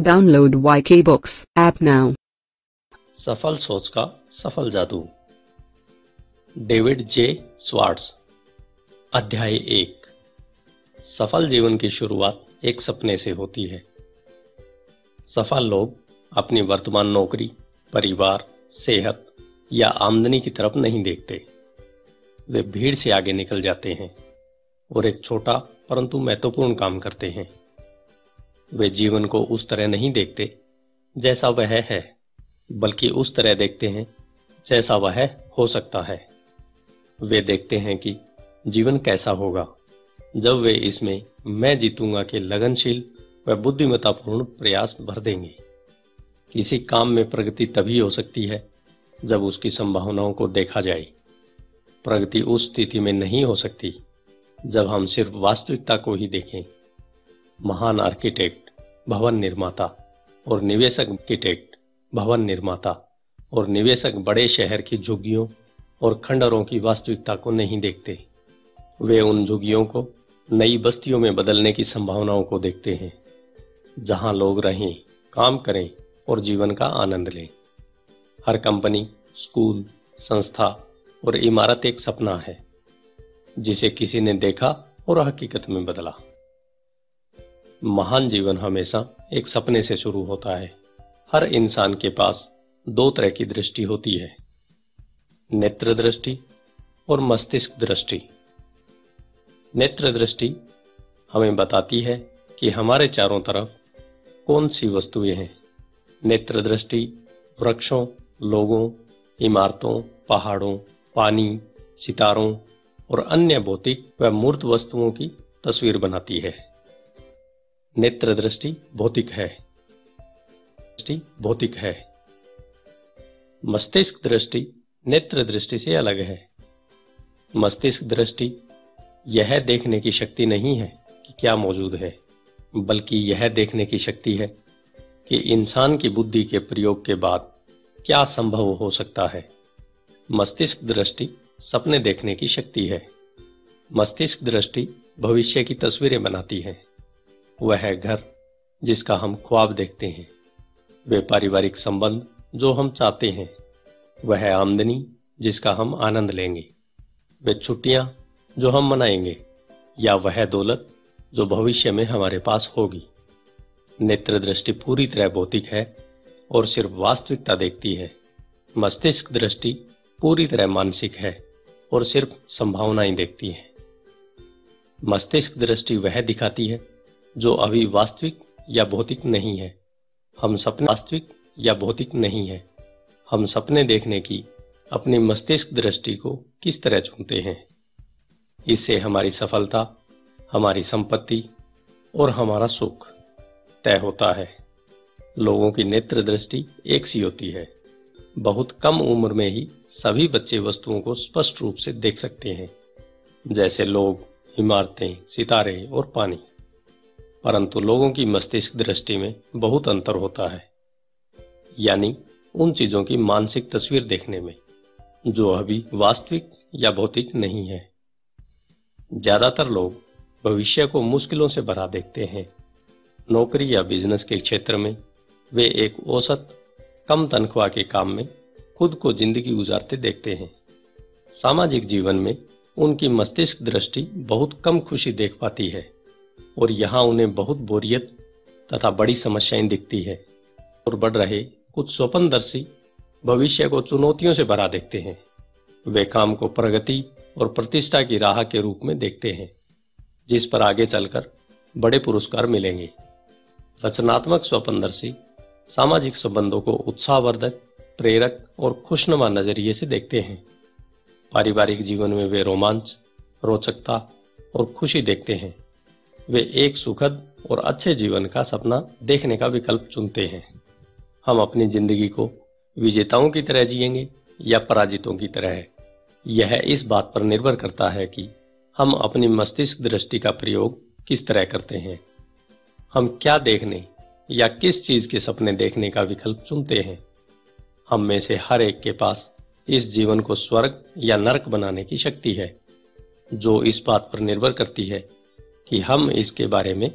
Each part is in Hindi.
Download YK books app now सफल सोच का सफल जादू। डेविड जे स्वार्ट्स, अध्याय एक। सफल जीवन की शुरुआत एक सपने से होती है। सफल लोग अपनी वर्तमान नौकरी, परिवार, सेहत या आमदनी की तरफ़ नहीं देखते। वे भीड़ से आगे निकल जाते हैं और एक छोटा परंतु महत्वपूर्ण काम करते हैं। वे जीवन को उस तरह नहीं देखते जैसा वह है, बल्कि उस तरह देखते हैं जैसा वह हो सकता है। वे देखते हैं कि जीवन कैसा होगा। जब वे इसमें मैं जीतूँगा के लगनशील व बुद्धिमत्तापूर्ण प्रयास भर देंगे। किसी काम में प्रगति तभी हो सकती है जब उसकी संभावनाओं को देखा जाए। प्रगति उस स्थिति में नहीं हो सकती जब हम सिर्फ़ वास्तविकता को ही देखें। महान आर्किटेक्ट भवन निर्माता और निवेशक आर्किटेक्ट, भवन निर्माता और निवेशक बड़े शहर की झुग्गियों और खंडरों की वास्तविकता को नहीं देखते। वे उन झुग्गियों को नई बस्तियों में बदलने की संभावनाओं को देखते हैं, जहाँ लोग रहें, काम करें और जीवन का आनंद लें। हर कंपनी, स्कूल, संस्था और इमारत एक सपना है, जिसे किसी ने देखा और हकीकत में बदला। महान जीवन हमेशा एक सपने से शुरू होता है। हर इंसान के पास दो तरह की दृष्टि होती है। नेत्र दृष्टि और मस्तिष्क दृष्टि। नेत्र दृष्टि हमें बताती है कि हमारे चारों तरफ़ कौन सी वस्तुएँ हैं। नेत्र दृष्टि वृक्षों, लोगों, इमारतों, पहाड़ों, पानी, सितारों और अन्य भौतिक व मूर्त वस्तुओं की तस्वीर बनाती है। नेत्र दृष्टि भौतिक है। दृष्टि भौतिक है। मस्तिष्क दृष्टि नेत्र दृष्टि से अलग है। मस्तिष्क दृष्टि यह देखने की शक्ति नहीं है कि क्या मौजूद है, बल्कि यह देखने की शक्ति है कि इंसान की बुद्धि के प्रयोग के बाद क्या संभव हो सकता है। मस्तिष्क दृष्टि सपने देखने की शक्ति है। मस्तिष्क दृष्टि भविष्य की तस्वीरें बनाती है। वह घर, जिसका हम ख्वाब देखते हैं। वे पारिवारिक संबंध जो हम चाहते हैं, वह आमदनी जिसका हम आनंद लेंगे। वे छुट्टियाँ जो हम मनाएँगे, या वह दौलत जो भविष्य में हमारे पास होगी। नेत्र दृष्टि पूरी तरह भौतिक है और सिर्फ़ वास्तविकता देखती है। मस्तिष्क दृष्टि पूरी तरह मानसिक है और सिर्फ़ संभावनाएँ देखती है। मस्तिष्क दृष्टि वह दिखाती है जो अभी वास्तविक या भौतिक नहीं है। हम सपने वास्तविक या भौतिक नहीं है। हम सपने देखने की, अपनी मस्तिष्क दृष्टि को किस तरह चुनते हैं। इससे हमारी सफलता, हमारी संपत्ति और हमारा सुख तय होता है। लोगों की नेत्र दृष्टि एक सी होती है। बहुत कम उम्र में ही सभी बच्चे वस्तुओं को स्पष्ट रूप से देख सकते हैं। जैसे लोग, इमारतें, सितारे और पानी। परंतु लोगों की मस्तिष्क दृष्टि में बहुत अंतर होता है। यानी उन चीज़ों की मानसिक तस्वीर देखने में, जो अभी वास्तविक या भौतिक नहीं है। ज़्यादातर लोग भविष्य को मुश्किलों से भरा देखते हैं। नौकरी या बिज़नेस के क्षेत्र में वे एक औसत, कम तनख्वाह के काम में खुद को ज़िंदगी गुजारते देखते हैं। सामाजिक जीवन में उनकी मस्तिष्क दृष्टि बहुत कम खुशी देख पाती है। और यहाँ उन्हें बहुत बोरियत तथा बड़ी समस्याएँ दिखती है और बढ़ रहे कुछ स्वपनदर्शी भविष्य को चुनौतियों से भरा देखते हैं। वे काम को प्रगति और प्रतिष्ठा की राह के रूप में देखते हैं, जिस पर आगे चलकर बड़े पुरस्कार मिलेंगे। रचनात्मक स्वपनदर्शी, सामाजिक संबंधों को उत्साहवर्धक, प्रेरक और खुशनुमा नज़रिए से देखते हैं। पारिवारिक जीवन में वे रोमांच, रोचकता और खुशी देखते हैं। वे एक सुखद और अच्छे जीवन का सपना देखने का विकल्प चुनते हैं। हम अपनी ज़िंदगी को विजेताओं की तरह जिएँगे या पराजितों की तरह यह इस बात पर निर्भर करता है कि हम अपनी मस्तिष्क दृष्टि का प्रयोग किस तरह करते हैं। हम क्या देखने या किस चीज़ के सपने देखने का विकल्प चुनते हैं। हम में से हर एक के पास इस जीवन को स्वर्ग या नरक बनाने की शक्ति है, जो इस बात पर निर्भर करती है कि हम इसके बारे में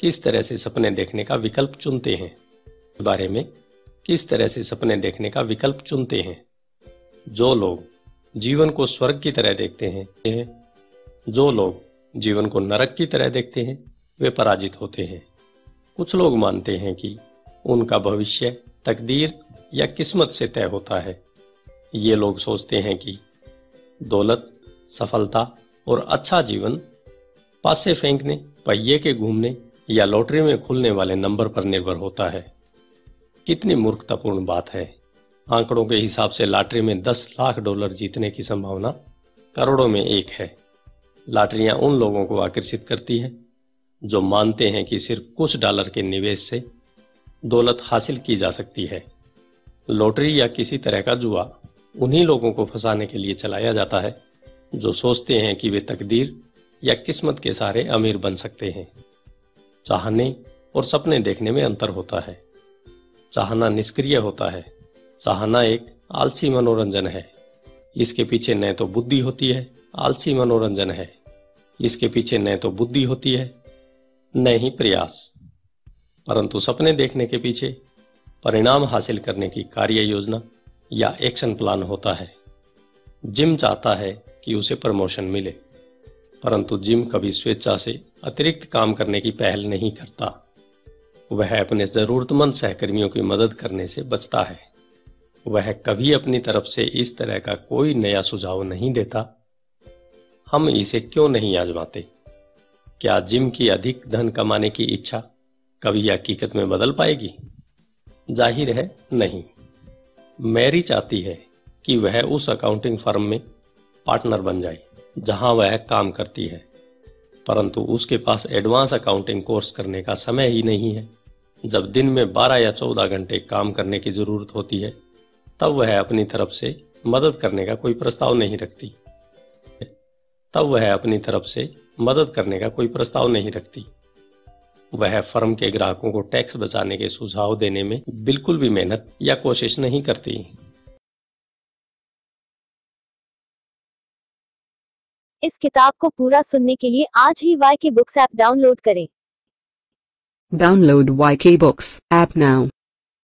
किस तरह से सपने देखने का विकल्प चुनते हैं। बारे में किस तरह से सपने देखने का विकल्प चुनते हैं। जो लोग जीवन को स्वर्ग की तरह देखते हैं। जो लोग जीवन को नरक की तरह देखते हैं, वे पराजित होते हैं। कुछ लोग मानते हैं कि उनका भविष्य तकदीर या किस्मत से तय होता है। ये लोग सोचते हैं कि दौलत, सफलता और अच्छा जीवन पासे फेंकने, पहिए के घूमने या लॉटरी में खुलने वाले नंबर पर निर्भर होता है। कितनी मूर्खतापूर्ण बात है। आंकड़ों के हिसाब से लॉटरी में 10 लाख डॉलर जीतने की संभावना करोड़ों में एक है। लॉटरियाँ उन लोगों को आकर्षित करती हैं जो मानते हैं कि सिर्फ़ कुछ डॉलर के निवेश से दौलत हासिल की जा सकती है। लॉटरी या किसी तरह का जुआ उन्हीं लोगों को फंसाने के लिए चलाया जाता है जो सोचते हैं कि वे तकदीर या किस्मत के सहारे अमीर बन सकते हैं। चाहने और सपने देखने में अंतर होता है। चाहना निष्क्रिय होता है। चाहना एक आलसी मनोरंजन है। इसके पीछे न तो बुद्धि होती है, आलसी मनोरंजन है। इसके पीछे न तो बुद्धि होती है, न ही प्रयास। परंतु सपने देखने के पीछे परिणाम हासिल करने की कार्य योजना या एक्शन प्लान होता है। जिम चाहता है कि उसे प्रमोशन मिले। परंतु जिम कभी स्वेच्छा से अतिरिक्त काम करने की पहल नहीं करता। वह अपने जरूरतमंद सहकर्मियों की मदद करने से बचता है। वह कभी अपनी तरफ़ से इस तरह का कोई नया सुझाव नहीं देता। हम इसे क्यों नहीं आजमाते? क्या जिम की अधिक धन कमाने की इच्छा कभी हकीकत में बदल पाएगी? ज़ाहिर है नहीं। मैरी चाहती है कि वह उस अकाउंटिंग फर्म में पार्टनर बन जाए। जहाँ वह काम करती है, परंतु उसके पास एडवांस अकाउंटिंग कोर्स करने का समय ही नहीं है। जब दिन में 12 या 14 घंटे काम करने की ज़रूरत होती है, तब वह अपनी तरफ़ से मदद करने का कोई प्रस्ताव नहीं रखती। तब वह अपनी तरफ़ से मदद करने का कोई प्रस्ताव नहीं रखती। वह फर्म के ग्राहकों को टैक्स बचाने के सुझाव देने में बिल्कुल भी मेहनत या कोशिश नहीं करती। इस किताब को पूरा सुनने के लिए आज ही Y K books app download करें download Y K books app now.